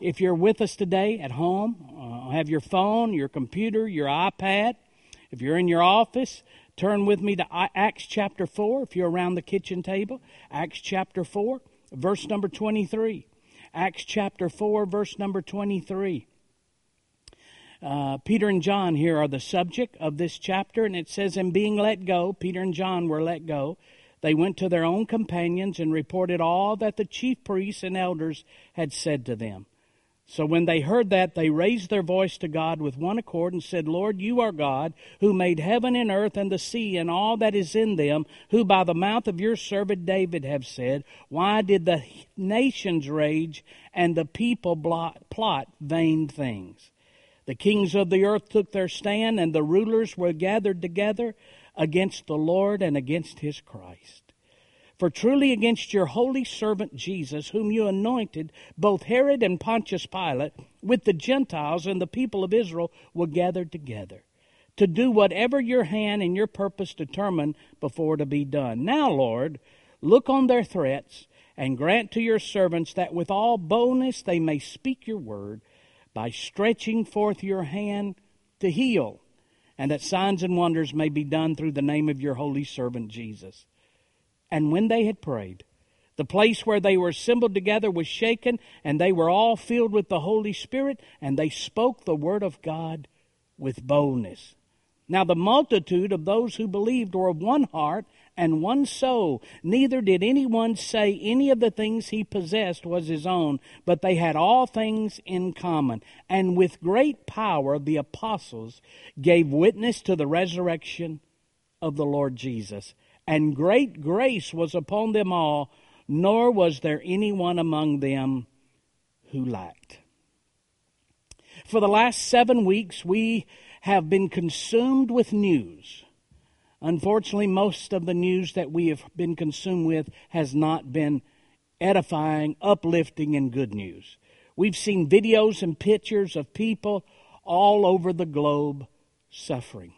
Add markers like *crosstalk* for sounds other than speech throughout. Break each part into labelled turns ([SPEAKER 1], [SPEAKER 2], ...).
[SPEAKER 1] if you're with us today at home, uh, have your phone, your computer, your iPad. If you're in your office, turn with me to Acts chapter 4. If you're around the kitchen table, Acts chapter 4, verse number 23. Acts chapter 4, verse number 23. Uh, Peter and John here are the subject of this chapter, and it says, In being let go, Peter and John were let go. They went to their own companions and reported all that the chief priests and elders had said to them. So when they heard that, they raised their voice to God with one accord and said, Lord, you are God, who made heaven and earth and the sea and all that is in them, who by the mouth of your servant David have said, Why did the nations rage and the people plot vain things? The kings of the earth took their stand, and the rulers were gathered together against the Lord and against his Christ. For truly against your holy servant Jesus, whom you anointed, both Herod and Pontius Pilate, with the Gentiles and the people of Israel, were gathered together to do whatever your hand and your purpose determined before to be done. Now, Lord, look on their threats and grant to your servants that with all boldness they may speak your word by stretching forth your hand to heal, and that signs and wonders may be done through the name of your holy servant Jesus. And when they had prayed, the place where they were assembled together was shaken, and they were all filled with the Holy Spirit, and they spoke the word of God with boldness. Now the multitude of those who believed were of one heart and one soul. Neither did anyone say any of the things he possessed was his own, but they had all things in common. And with great power the apostles gave witness to the resurrection of the Lord Jesus and great grace was upon them all, nor was there anyone among them who lacked. For the last seven weeks, we have been consumed with news. Unfortunately, most of the news that we have been consumed with has not been edifying, uplifting, and good news. We've seen videos and pictures of people all over the globe suffering.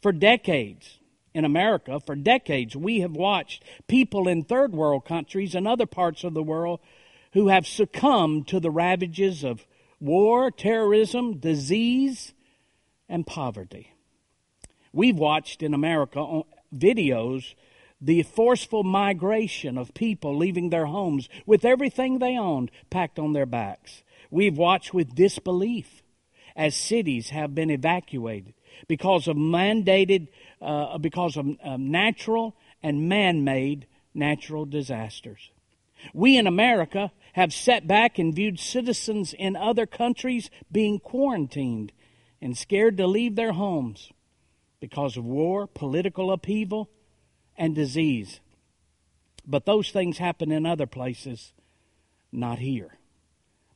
[SPEAKER 1] For decades, in America, for decades, we have watched people in third world countries and other parts of the world who have succumbed to the ravages of war, terrorism, disease, and poverty. We've watched in America on videos the forceful migration of people leaving their homes with everything they owned packed on their backs. We've watched with disbelief as cities have been evacuated because of mandated, uh, because of uh, natural and man made natural disasters. We in America have sat back and viewed citizens in other countries being quarantined and scared to leave their homes because of war, political upheaval, and disease. But those things happen in other places, not here.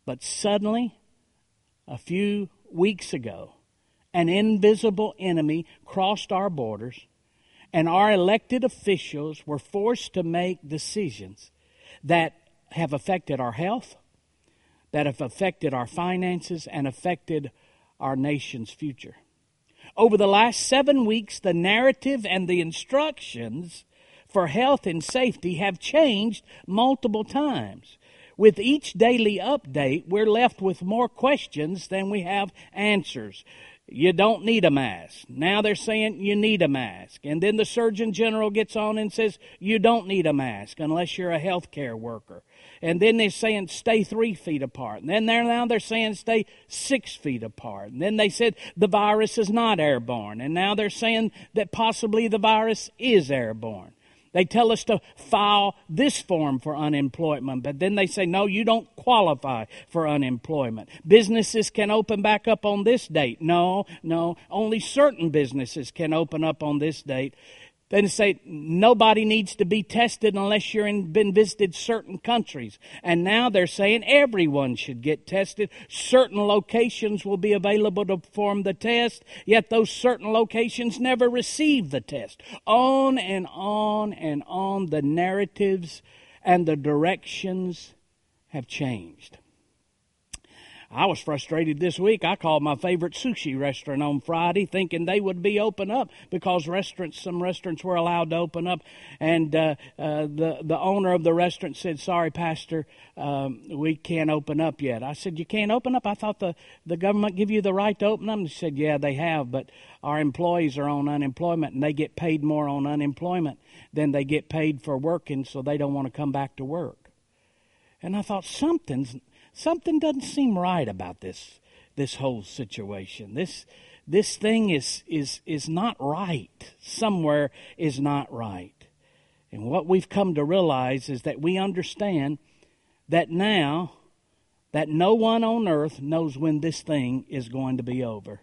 [SPEAKER 1] But suddenly, a few weeks ago, an invisible enemy crossed our borders, and our elected officials were forced to make decisions that have affected our health, that have affected our finances, and affected our nation's future. Over the last seven weeks, the narrative and the instructions for health and safety have changed multiple times. With each daily update, we're left with more questions than we have answers you don't need a mask. Now they're saying you need a mask. And then the Surgeon General gets on and says you don't need a mask unless you're a healthcare worker. And then they're saying stay three feet apart. And then they're now they're saying stay six feet apart. And then they said the virus is not airborne. And now they're saying that possibly the virus is airborne. They tell us to file this form for unemployment, but then they say, no, you don't qualify for unemployment. Businesses can open back up on this date. No, no, only certain businesses can open up on this date. Then say nobody needs to be tested unless you're in, been visited certain countries. And now they're saying everyone should get tested. Certain locations will be available to perform the test, yet those certain locations never receive the test. On and on and on the narratives and the directions have changed. I was frustrated this week. I called my favorite sushi restaurant on Friday, thinking they would be open up because restaurants, some restaurants were allowed to open up, and uh, uh, the the owner of the restaurant said, "Sorry, Pastor, um, we can't open up yet." I said, "You can't open up? I thought the the government give you the right to open them." He said, "Yeah, they have, but our employees are on unemployment, and they get paid more on unemployment than they get paid for working, so they don't want to come back to work." And I thought something's something doesn't seem right about this this whole situation. This this thing is is is not right. Somewhere is not right. And what we've come to realize is that we understand that now that no one on earth knows when this thing is going to be over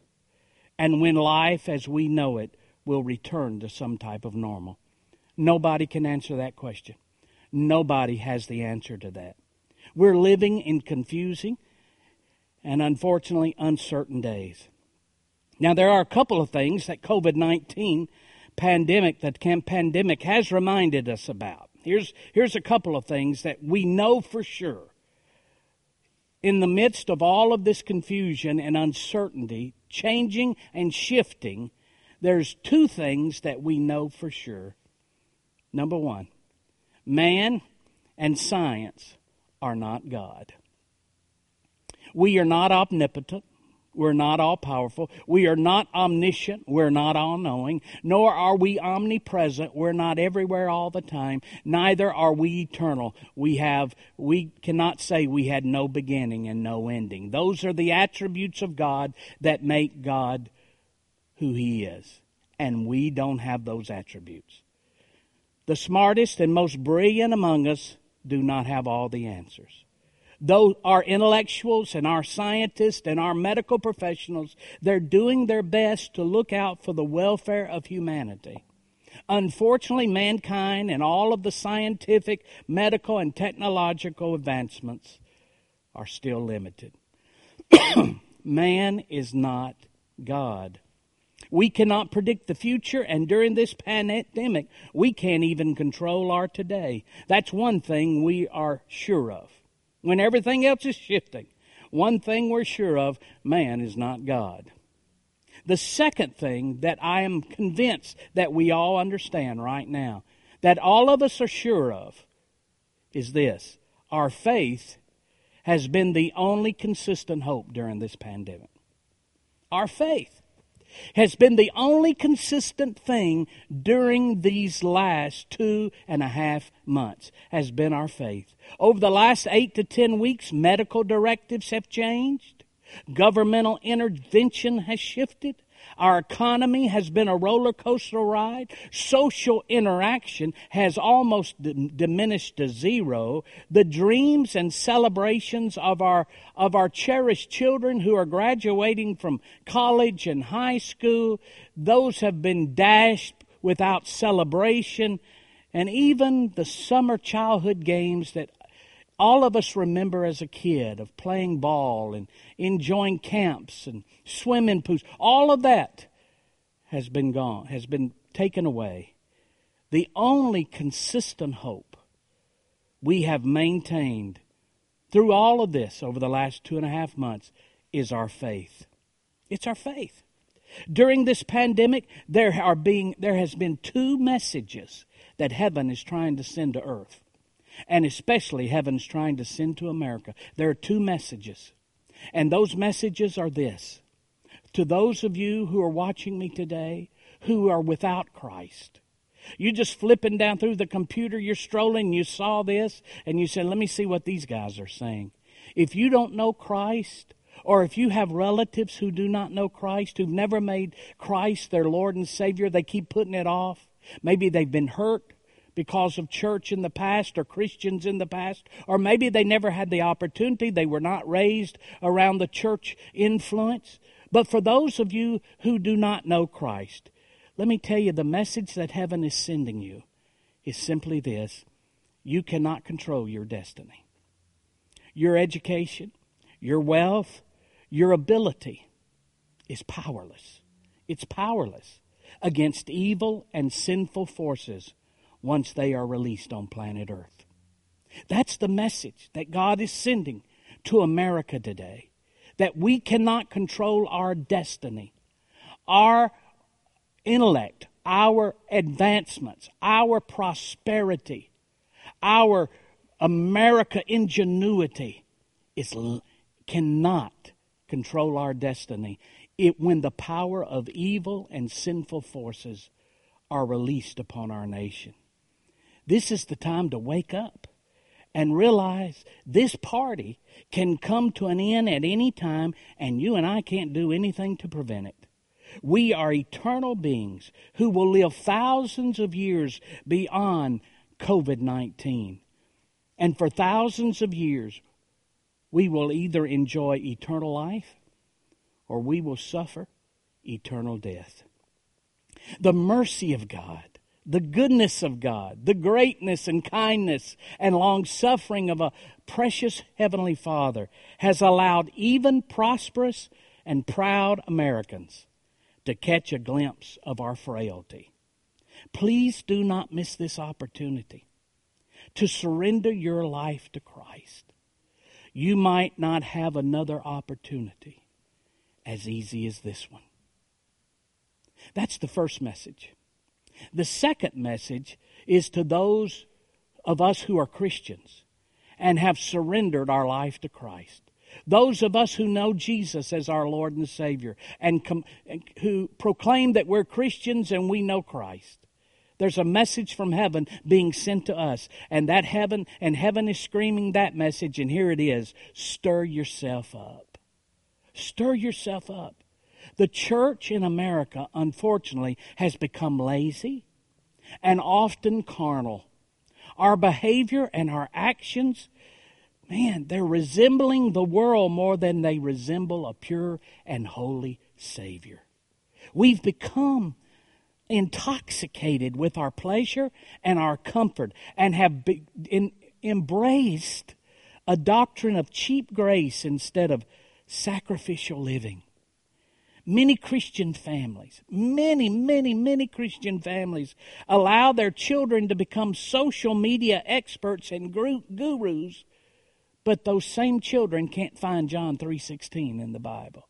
[SPEAKER 1] and when life as we know it will return to some type of normal. Nobody can answer that question. Nobody has the answer to that. We're living in confusing and unfortunately uncertain days. Now, there are a couple of things that COVID 19 pandemic, that pandemic has reminded us about. Here's, here's a couple of things that we know for sure. In the midst of all of this confusion and uncertainty, changing and shifting, there's two things that we know for sure. Number one, man and science are not God. We are not omnipotent. We're not all powerful. We are not omniscient. We're not all knowing. Nor are we omnipresent. We're not everywhere all the time. Neither are we eternal. We have, we cannot say we had no beginning and no ending. Those are the attributes of God that make God who He is. And we don't have those attributes. The smartest and most brilliant among us do not have all the answers. Though our intellectuals and our scientists and our medical professionals, they're doing their best to look out for the welfare of humanity. Unfortunately, mankind and all of the scientific, medical, and technological advancements are still limited. *clears throat* Man is not God. We cannot predict the future, and during this pandemic, we can't even control our today. That's one thing we are sure of. When everything else is shifting, one thing we're sure of man is not God. The second thing that I am convinced that we all understand right now, that all of us are sure of, is this our faith has been the only consistent hope during this pandemic. Our faith has been the only consistent thing during these last two and a half months has been our faith. Over the last eight to ten weeks, medical directives have changed. Governmental intervention has shifted. Our economy has been a roller coaster ride. Social interaction has almost d- diminished to zero. The dreams and celebrations of our, of our cherished children who are graduating from college and high school, those have been dashed without celebration. And even the summer childhood games that all of us remember as a kid of playing ball and enjoying camps and swimming pools. All of that has been gone, has been taken away. The only consistent hope we have maintained through all of this over the last two and a half months is our faith. It's our faith. During this pandemic, there are being there has been two messages that heaven is trying to send to earth and especially heaven's trying to send to America. There are two messages, and those messages are this. To those of you who are watching me today who are without Christ, you just flipping down through the computer, you're strolling, you saw this, and you said, Let me see what these guys are saying. If you don't know Christ, or if you have relatives who do not know Christ, who've never made Christ their Lord and Savior, they keep putting it off. Maybe they've been hurt because of church in the past or Christians in the past, or maybe they never had the opportunity. They were not raised around the church influence. But for those of you who do not know Christ, let me tell you the message that heaven is sending you is simply this you cannot control your destiny. Your education, your wealth, your ability is powerless. It's powerless against evil and sinful forces once they are released on planet Earth. That's the message that God is sending to America today. that we cannot control our destiny, our intellect, our advancements, our prosperity, our America ingenuity is cannot control our destiny it, when the power of evil and sinful forces are released upon our nation. This is the time to wake up and realize this party can come to an end at any time, and you and I can't do anything to prevent it. We are eternal beings who will live thousands of years beyond COVID 19. And for thousands of years, we will either enjoy eternal life or we will suffer eternal death. The mercy of God, the goodness of God, the greatness and kindness and long suffering of a precious Heavenly Father has allowed even prosperous and proud Americans to catch a glimpse of our frailty. Please do not miss this opportunity to surrender your life to Christ. You might not have another opportunity as easy as this one. That's the first message. The second message is to those of us who are Christians and have surrendered our life to Christ. Those of us who know Jesus as our Lord and Savior and, com- and who proclaim that we're Christians and we know Christ. There's a message from heaven being sent to us, and that heaven and heaven is screaming that message, and here it is: stir yourself up. Stir yourself up. The church in America, unfortunately, has become lazy and often carnal. Our behavior and our actions, man, they're resembling the world more than they resemble a pure and holy Savior. We've become intoxicated with our pleasure and our comfort and have be, in, embraced a doctrine of cheap grace instead of sacrificial living. Many Christian families, many, many, many Christian families allow their children to become social media experts and gurus, but those same children can't find John 3:16 in the Bible.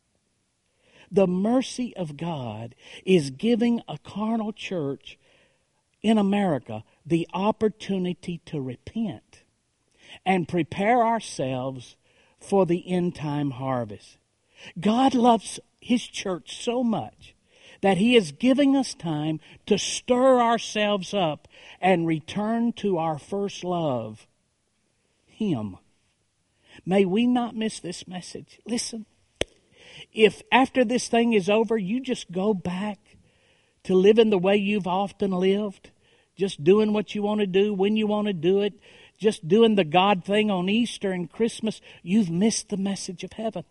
[SPEAKER 1] The mercy of God is giving a carnal church in America the opportunity to repent and prepare ourselves for the end time harvest. God loves His church so much that He is giving us time to stir ourselves up and return to our first love, Him. May we not miss this message. Listen, if after this thing is over, you just go back to living the way you've often lived, just doing what you want to do when you want to do it, just doing the God thing on Easter and Christmas, you've missed the message of heaven.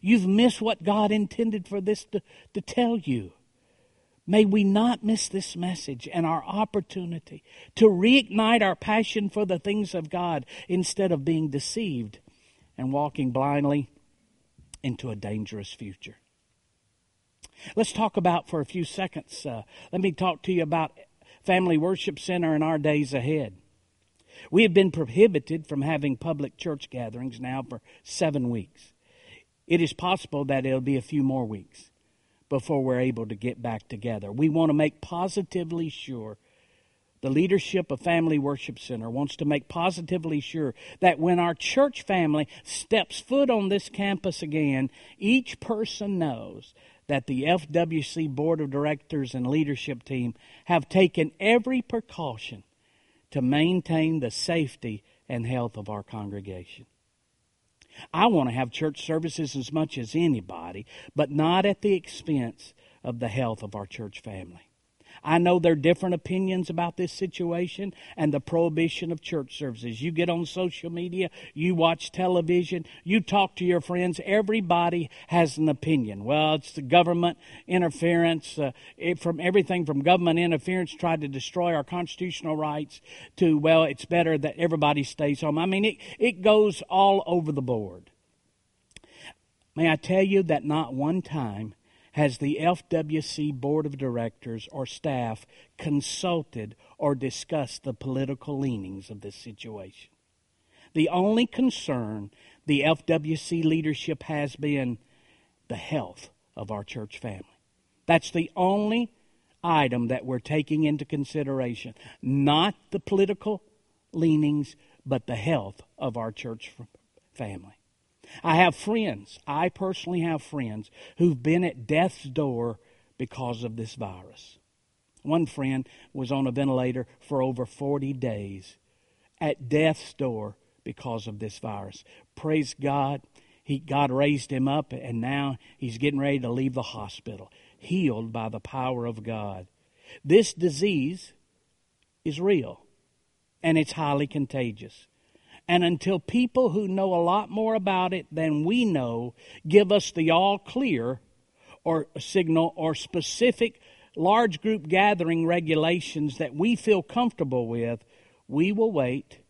[SPEAKER 1] You've missed what God intended for this to, to tell you. May we not miss this message and our opportunity to reignite our passion for the things of God instead of being deceived and walking blindly into a dangerous future. Let's talk about for a few seconds. Uh, let me talk to you about Family Worship Center in our days ahead. We have been prohibited from having public church gatherings now for seven weeks. It is possible that it'll be a few more weeks before we're able to get back together. We want to make positively sure the leadership of Family Worship Center wants to make positively sure that when our church family steps foot on this campus again, each person knows that the FWC Board of Directors and leadership team have taken every precaution to maintain the safety and health of our congregation. I want to have church services as much as anybody, but not at the expense of the health of our church family. I know there are different opinions about this situation and the prohibition of church services. You get on social media, you watch television, you talk to your friends, everybody has an opinion. Well, it's the government interference, uh, it, from everything from government interference tried to destroy our constitutional rights to, well, it's better that everybody stays home. I mean, it, it goes all over the board. May I tell you that not one time has the FWC Board of Directors or staff consulted or discussed the political leanings of this situation? The only concern the FWC leadership has been the health of our church family. That's the only item that we're taking into consideration. Not the political leanings, but the health of our church family. I have friends, I personally have friends who've been at death's door because of this virus. One friend was on a ventilator for over 40 days at death's door because of this virus. Praise God. He, God raised him up, and now he's getting ready to leave the hospital, healed by the power of God. This disease is real, and it's highly contagious. And until people who know a lot more about it than we know give us the all clear or signal or specific large group gathering regulations that we feel comfortable with, we will wait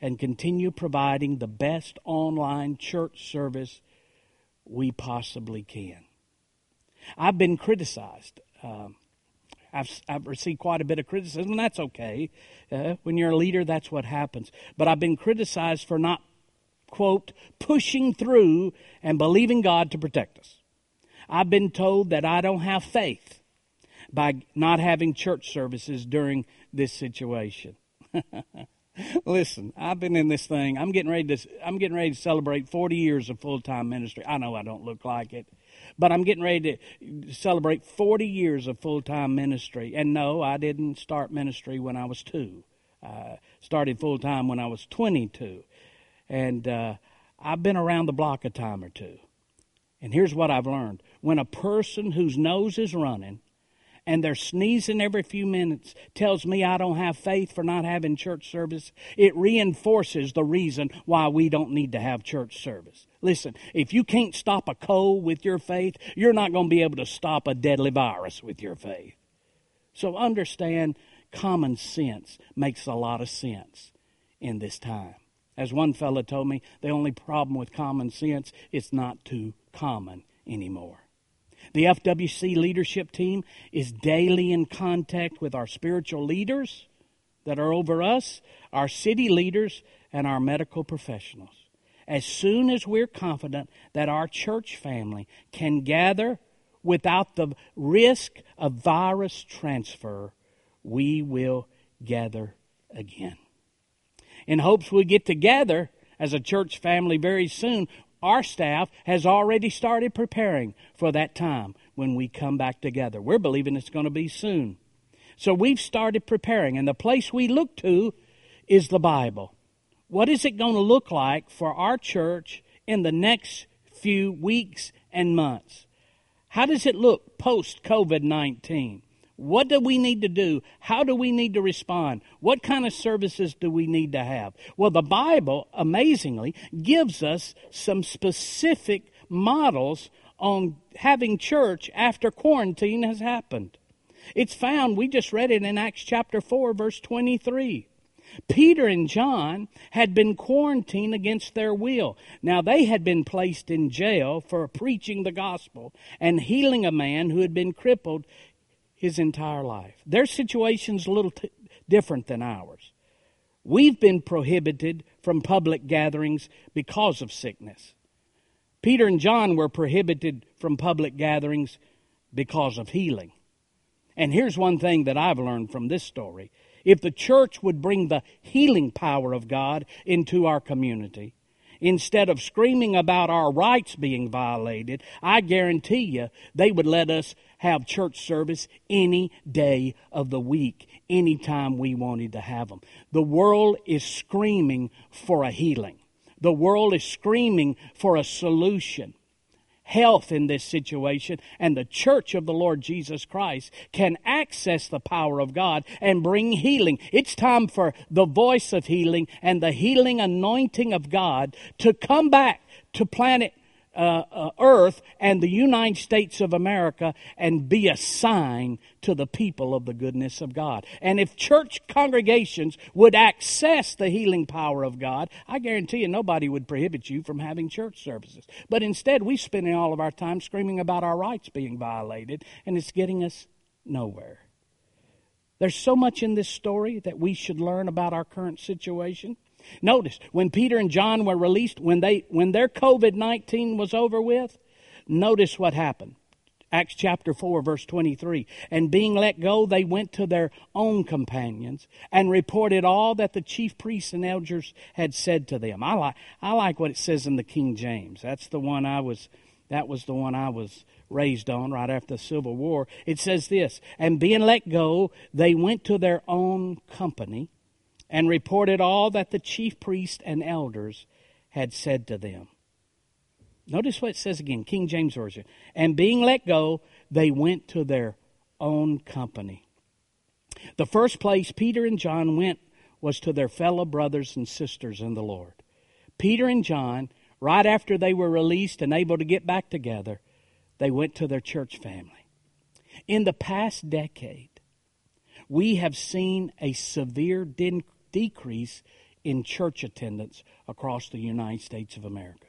[SPEAKER 1] and continue providing the best online church service we possibly can. I've been criticized. Um, I've, I've, received quite a bit of criticism, and that's okay. Uh, when you're a leader, that's what happens. But I've been criticized for not, quote, pushing through and believing God to protect us. I've been told that I don't have faith by not having church services during this situation. *laughs* Listen, I've been in this thing. I'm getting ready to. I'm getting ready to celebrate 40 years of full time ministry. I know I don't look like it, but I'm getting ready to celebrate 40 years of full time ministry. And no, I didn't start ministry when I was two. I started full time when I was 22, and uh, I've been around the block a time or two. And here's what I've learned: when a person whose nose is running and they're sneezing every few minutes tells me I don't have faith for not having church service, it reinforces the reason why we don't need to have church service. Listen, if you can't stop a cold with your faith, you're not going to be able to stop a deadly virus with your faith. So understand common sense makes a lot of sense in this time. As one fellow told me, the only problem with common sense is it's not too common anymore. The FWC leadership team is daily in contact with our spiritual leaders that are over us, our city leaders, and our medical professionals. As soon as we're confident that our church family can gather without the risk of virus transfer, we will gather again. In hopes we get together as a church family very soon, our staff has already started preparing for that time when we come back together. We're believing it's going to be soon. So we've started preparing, and the place we look to is the Bible. What is it going to look like for our church in the next few weeks and months? How does it look post COVID 19? What do we need to do? How do we need to respond? What kind of services do we need to have? Well, the Bible, amazingly, gives us some specific models on having church after quarantine has happened. It's found, we just read it in Acts chapter 4, verse 23. Peter and John had been quarantined against their will. Now, they had been placed in jail for preaching the gospel and healing a man who had been crippled his entire life. Their situation's a little t- different than ours. We've been prohibited from public gatherings because of sickness. Peter and John were prohibited from public gatherings because of healing. And here's one thing that I've learned from this story. If the church would bring the healing power of God into our community, instead of screaming about our rights being violated, I guarantee you they would let us have church service any day of the week, anytime we wanted to have them. The world is screaming for a healing. The world is screaming for a solution health in this situation, and the church of the Lord Jesus Christ can access the power of God and bring healing. It's time for the voice of healing and the healing anointing of God to come back to planet uh, uh, earth and the United States of America and be a sign to the people of the goodness of God. And if church congregations would access the healing power of God, I guarantee you nobody would prohibit you from having church services. But instead, we spending all of our time screaming about our rights being violated, and it's getting us nowhere. There's so much in this story that we should learn about our current situation. Notice, when Peter and John were released, when, they, when their COVID 19 was over with, notice what happened. Acts chapter 4, verse 23. And being let go, they went to their own companions and reported all that the chief priests and elders had said to them. I like, I like what it says in the King James. That's the one I was, that was the one I was raised on right after the Civil War. It says this, and being let go, they went to their own company and reported all that the chief priests and elders had said to them. Notice what it says again, King James Version. And being let go, they went to their own company. The first place Peter and John went was to their fellow brothers and sisters in the Lord. Peter and John, right after they were released and able to get back together, they went to their church family. In the past decade, we have seen a severe de- decrease in church attendance across the United States of America.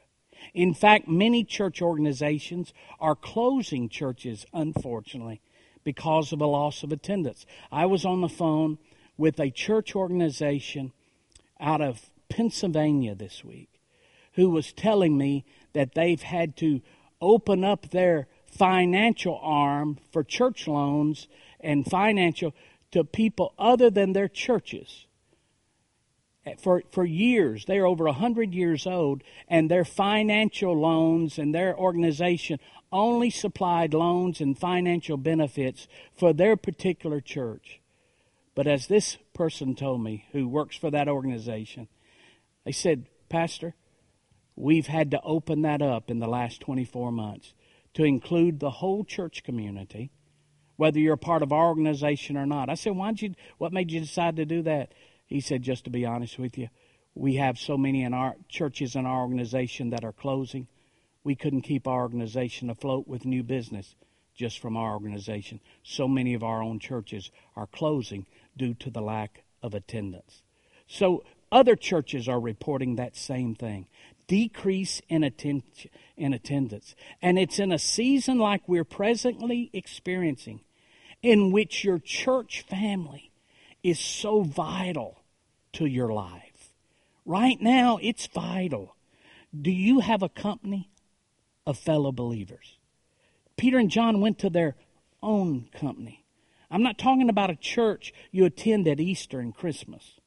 [SPEAKER 1] In fact, many church organizations are closing churches, unfortunately, because of a loss of attendance. I was on the phone with a church organization out of Pennsylvania this week who was telling me that they've had to open up their financial arm for church loans and financial to people other than their churches for, for years. They are over 100 years old, and their financial loans and their organization only supplied loans and financial benefits for their particular church. But as this person told me, who works for that organization, they said, Pastor, we've had to open that up in the last 24 months to include the whole church community, whether you're a part of our organization or not. I said, Why'd you, what made you decide to do that? He said, just to be honest with you, we have so many in our churches in our organization that are closing. We couldn't keep our organization afloat with new business just from our organization. So many of our own churches are closing due to the lack of attendance. So other churches are reporting that same thing decrease in, atten- in attendance. And it's in a season like we're presently experiencing, in which your church family is so vital to your life. Right now, it's vital. Do you have a company of fellow believers? Peter and John went to their own company. I'm not talking about a church you attend at Easter and Christmas.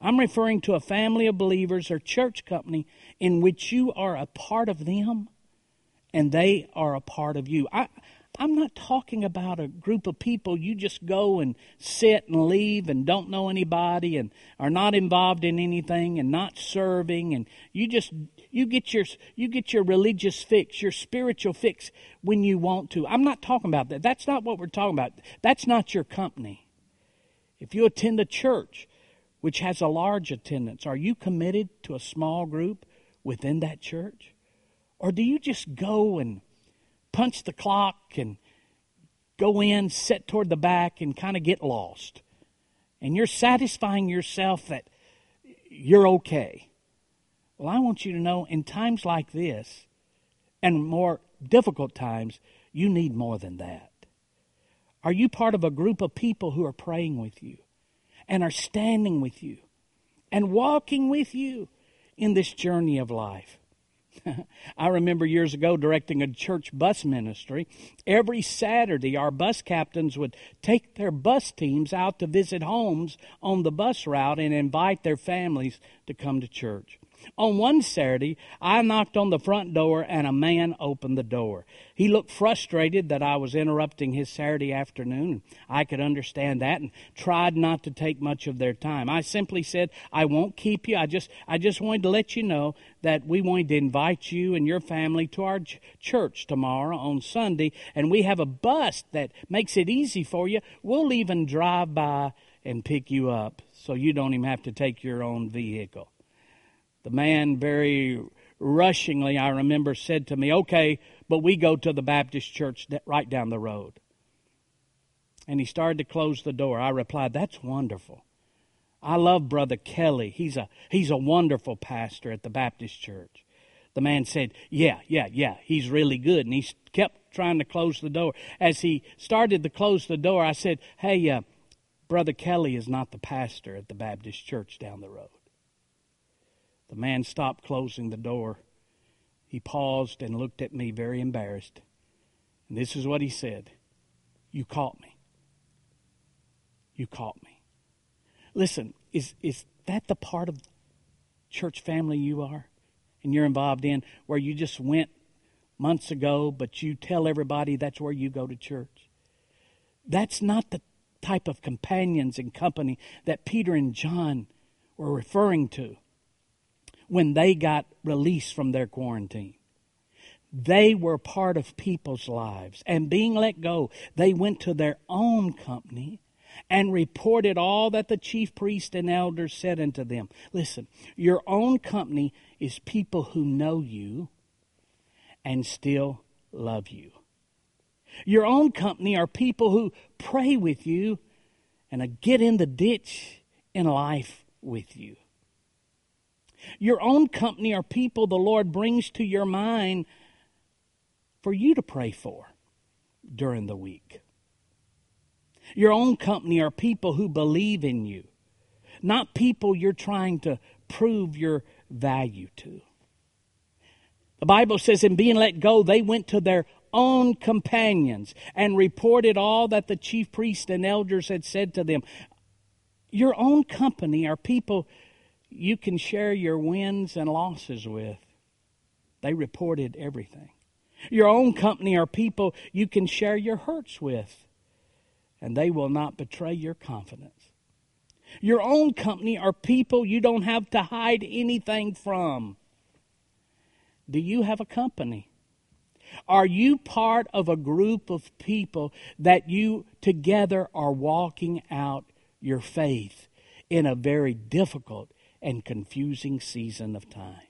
[SPEAKER 1] I'm referring to a family of believers or church company in which you are a part of them and they are a part of you. I, I'm not talking about a group of people you just go and sit and leave and don't know anybody and are not involved in anything and not serving and you just you get your you get your religious fix, your spiritual fix when you want to. I'm not talking about that. That's not what we're talking about. That's not your company. If you attend a church which has a large attendance, are you committed to a small group within that church? Or do you just go and punch the clock and go in, sit toward the back, and kind of get lost. And you're satisfying yourself that you're okay. Well, I want you to know in times like this and more difficult times, you need more than that. Are you part of a group of people who are praying with you and are standing with you and walking with you in this journey of life? *laughs* I remember years ago directing a church bus ministry. Every Saturday, our bus captains would take their bus teams out to visit homes on the bus route and invite their families to come to church. On one Saturday, I knocked on the front door and a man opened the door. He looked frustrated that I was interrupting his Saturday afternoon. I could understand that and tried not to take much of their time. I simply said, I won't keep you. I just, I just wanted to let you know that we wanted to invite you and your family to our ch- church tomorrow on Sunday, and we have a bus that makes it easy for you. We'll even drive by and pick you up so you don't even have to take your own vehicle. The man, very rushingly, I remember, said to me, Okay, but we go to the Baptist church right down the road. And he started to close the door. I replied, That's wonderful. I love Brother Kelly. He's a, he's a wonderful pastor at the Baptist church. The man said, Yeah, yeah, yeah, he's really good. And he kept trying to close the door. As he started to close the door, I said, Hey, uh, Brother Kelly is not the pastor at the Baptist church down the road. The man stopped closing the door. He paused and looked at me very embarrassed. And this is what he said You caught me. You caught me. Listen, is, is that the part of church family you are and you're involved in where you just went months ago, but you tell everybody that's where you go to church? That's not the type of companions and company that Peter and John were referring to when they got released from their quarantine. They were part of people's lives. And being let go, they went to their own company and reported all that the chief priest and elders said unto them. Listen, your own company is people who know you and still love you. Your own company are people who pray with you and get in the ditch in life with you. Your own company are people the Lord brings to your mind for you to pray for during the week. Your own company are people who believe in you, not people you're trying to prove your value to. The Bible says, in being let go, they went to their own companions and reported all that the chief priests and elders had said to them. Your own company are people you can share your wins and losses with. They reported everything. Your own company are people you can share your hurts with, and they will not betray your confidence. Your own company are people you don't have to hide anything from. Do you have a company? Are you part of a group of people that you together are walking out your faith in a very difficult and confusing season of time?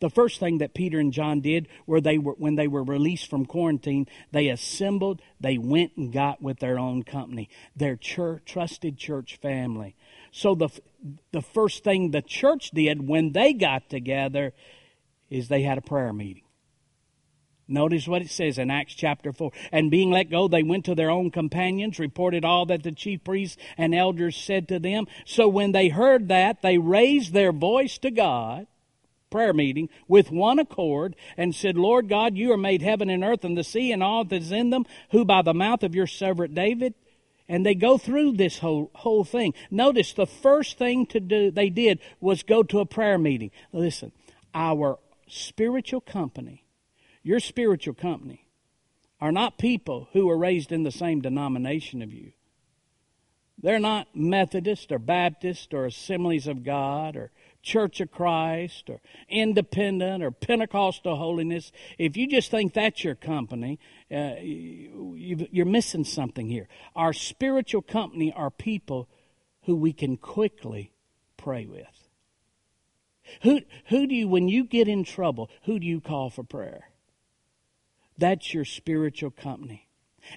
[SPEAKER 1] The first thing that Peter and John did were they were when they were released from quarantine, they assembled, they went and got with their own company, their church, trusted church family. So the the first thing the church did when they got together is they had a prayer meeting. Notice what it says in Acts chapter 4. And being let go, they went to their own companions, reported all that the chief priests and elders said to them. So when they heard that, they raised their voice to God, prayer meeting, with one accord, and said, Lord God, you are made heaven and earth and the sea and all that is in them, who by the mouth of your servant David, and they go through this whole, whole thing. Notice the first thing to do they did was go to a prayer meeting. Listen, our spiritual company your spiritual company are not people who were raised in the same denomination of you. They're not Methodist or Baptist or Assemblies of God or Church of Christ or Independent or Pentecostal Holiness. If you just think that's your company, uh, you're missing something here. Our spiritual company are people who we can quickly pray with. Who, who do you, when you get in trouble, who do you call for prayer? That's your spiritual company.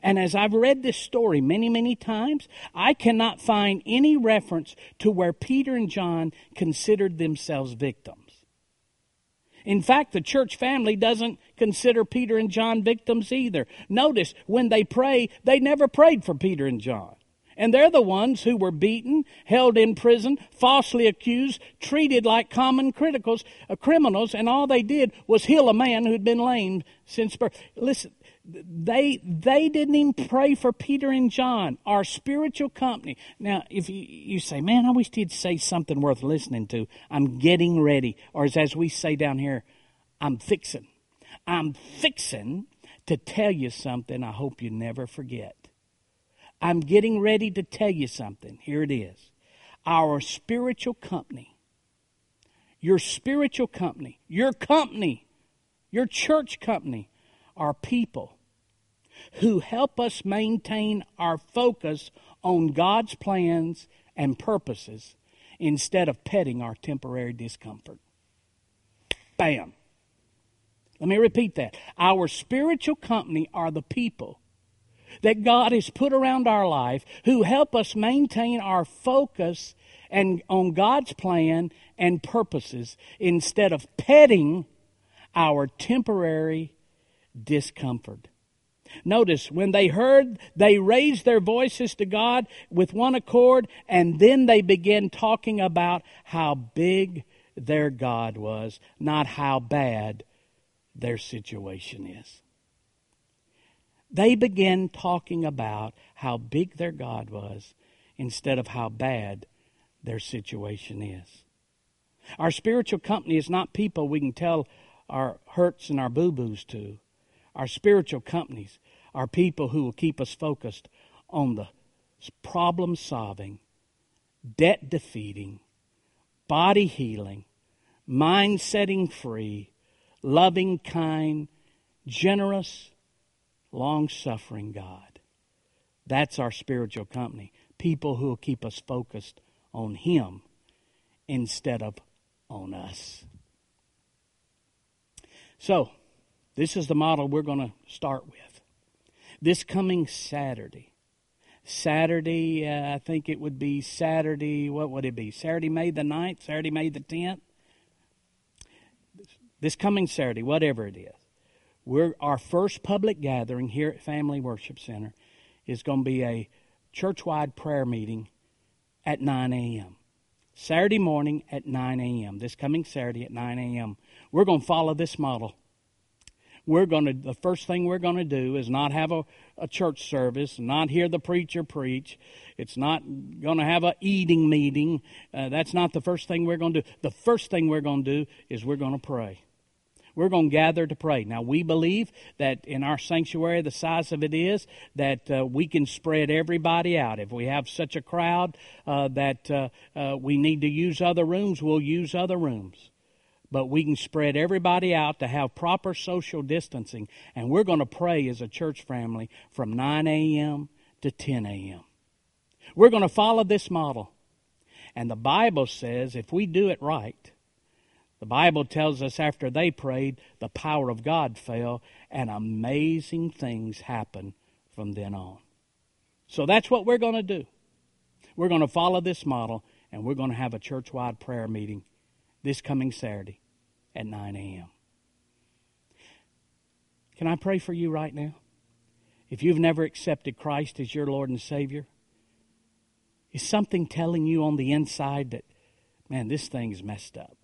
[SPEAKER 1] And as I've read this story many, many times, I cannot find any reference to where Peter and John considered themselves victims. In fact, the church family doesn't consider Peter and John victims either. Notice, when they pray, they never prayed for Peter and John. And they're the ones who were beaten, held in prison, falsely accused, treated like common criticals, uh, criminals, and all they did was heal a man who'd been lame since birth. Listen, they they didn't even pray for Peter and John, our spiritual company. Now, if you, you say, "Man, I wish he'd say something worth listening to," I'm getting ready, or as, as we say down here, I'm fixing. I'm fixing to tell you something. I hope you never forget. I'm getting ready to tell you something. Here it is. Our spiritual company, your spiritual company, your company, your church company are people who help us maintain our focus on God's plans and purposes instead of petting our temporary discomfort. Bam. Let me repeat that. Our spiritual company are the people that God has put around our life who help us maintain our focus and on God's plan and purposes instead of petting our temporary discomfort. Notice, when they heard, they raised their voices to God with one accord, and then they began talking about how big their God was, not how bad their situation is. They began talking about how big their God was instead of how bad their situation is. Our spiritual company is not people we can tell our hurts and our boo boos to. Our spiritual companies are people who will keep us focused on the problem solving, debt defeating, body healing, mind setting free, loving, kind, generous, long suffering God. That's our spiritual company. People who will keep us focused on Him instead of on us. So, this is the model we're going to start with. This coming Saturday, Saturday, uh, I think it would be Saturday, what would it be? Saturday, May the 9th, Saturday, May the 10th? This coming Saturday, whatever it is. We're, our first public gathering here at Family Worship Center is going to be a church-wide prayer meeting at 9 a.m. Saturday morning at 9 a.m. This coming Saturday at 9 a.m. We're going to follow this model. We're going to, the first thing we're going to do is not have a, a church service, not hear the preacher preach. It's not going to have a eating meeting. Uh, that's not the first thing we're going to do. The first thing we're going to do is we're going to pray we're going to gather to pray. Now, we believe that in our sanctuary, the size of it is, that uh, we can spread everybody out. If we have such a crowd uh, that uh, uh, we need to use other rooms, we'll use other rooms. But we can spread everybody out to have proper social distancing. And we're going to pray as a church family from 9 a.m. to 10 a.m. We're going to follow this model. And the Bible says if we do it right, the Bible tells us after they prayed, the power of God fell, and amazing things happened from then on. So that's what we're going to do. We're going to follow this model, and we're going to have a church wide prayer meeting this coming Saturday at 9 a.m. Can I pray for you right now? If you've never accepted Christ as your Lord and Savior, is something telling you on the inside that, man, this thing's messed up?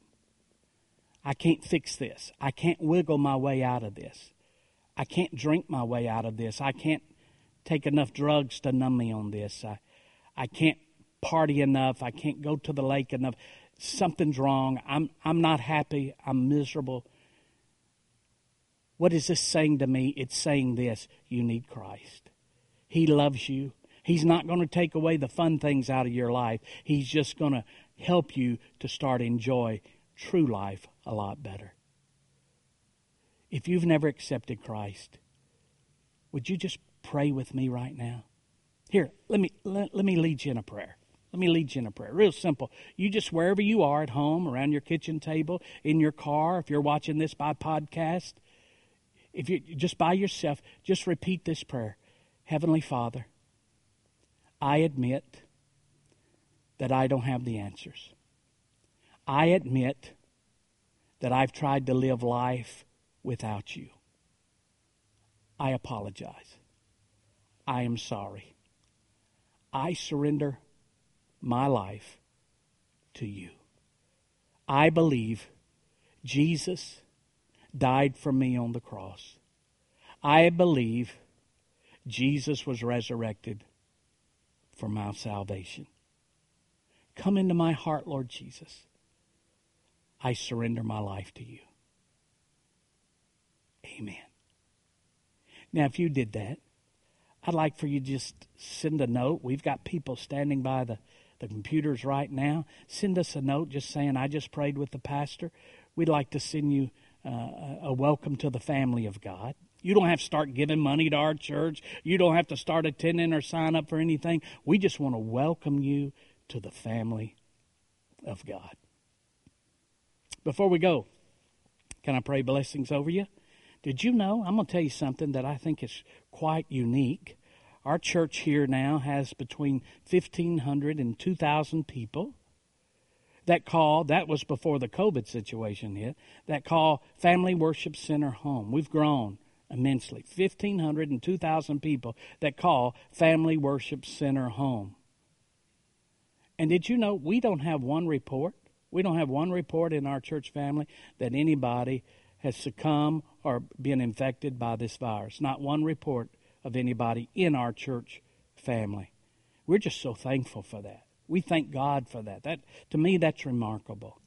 [SPEAKER 1] I can't fix this. I can't wiggle my way out of this. I can't drink my way out of this. I can't take enough drugs to numb me on this. I, I can't party enough. I can't go to the lake enough. Something's wrong. I'm, I'm not happy. I'm miserable. What is this saying to me? It's saying this you need Christ. He loves you. He's not going to take away the fun things out of your life. He's just going to help you to start enjoy true life a lot better. If you've never accepted Christ, would you just pray with me right now? Here, let me let, let me lead you in a prayer. Let me lead you in a prayer. Real simple. You just wherever you are at home, around your kitchen table, in your car, if you're watching this by podcast, if you just by yourself, just repeat this prayer. Heavenly Father, I admit that I don't have the answers. I admit that I've tried to live life without you. I apologize. I am sorry. I surrender my life to you. I believe Jesus died for me on the cross. I believe Jesus was resurrected for my salvation. Come into my heart, Lord Jesus. I surrender my life to you. Amen. Now, if you did that, I'd like for you to just send a note. We've got people standing by the, the computers right now. Send us a note just saying, I just prayed with the pastor. We'd like to send you uh, a welcome to the family of God. You don't have to start giving money to our church. You don't have to start attending or sign up for anything. We just want to welcome you to the family of God. Before we go, can I pray blessings over you? Did you know? I'm going to tell you something that I think is quite unique. Our church here now has between 1,500 and 2,000 people that call, that was before the COVID situation hit, that call Family Worship Center home. We've grown immensely. 1,500 and 2,000 people that call Family Worship Center home. And did you know we don't have one report? We don't have one report in our church family that anybody has succumbed or been infected by this virus. Not one report of anybody in our church family. We're just so thankful for that. We thank God for that. That to me that's remarkable.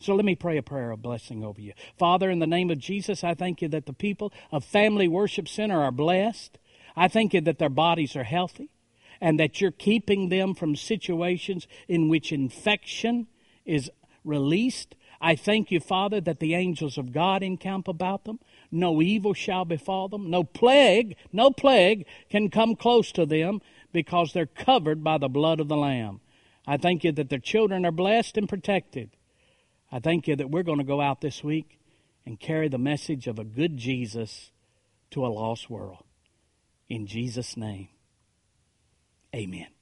[SPEAKER 1] So let me pray a prayer of blessing over you. Father, in the name of Jesus, I thank you that the people of Family Worship Center are blessed. I thank you that their bodies are healthy and that you're keeping them from situations in which infection is released. I thank you, Father, that the angels of God encamp about them. No evil shall befall them. No plague, no plague can come close to them because they're covered by the blood of the Lamb. I thank you that their children are blessed and protected. I thank you that we're going to go out this week and carry the message of a good Jesus to a lost world. In Jesus' name, amen.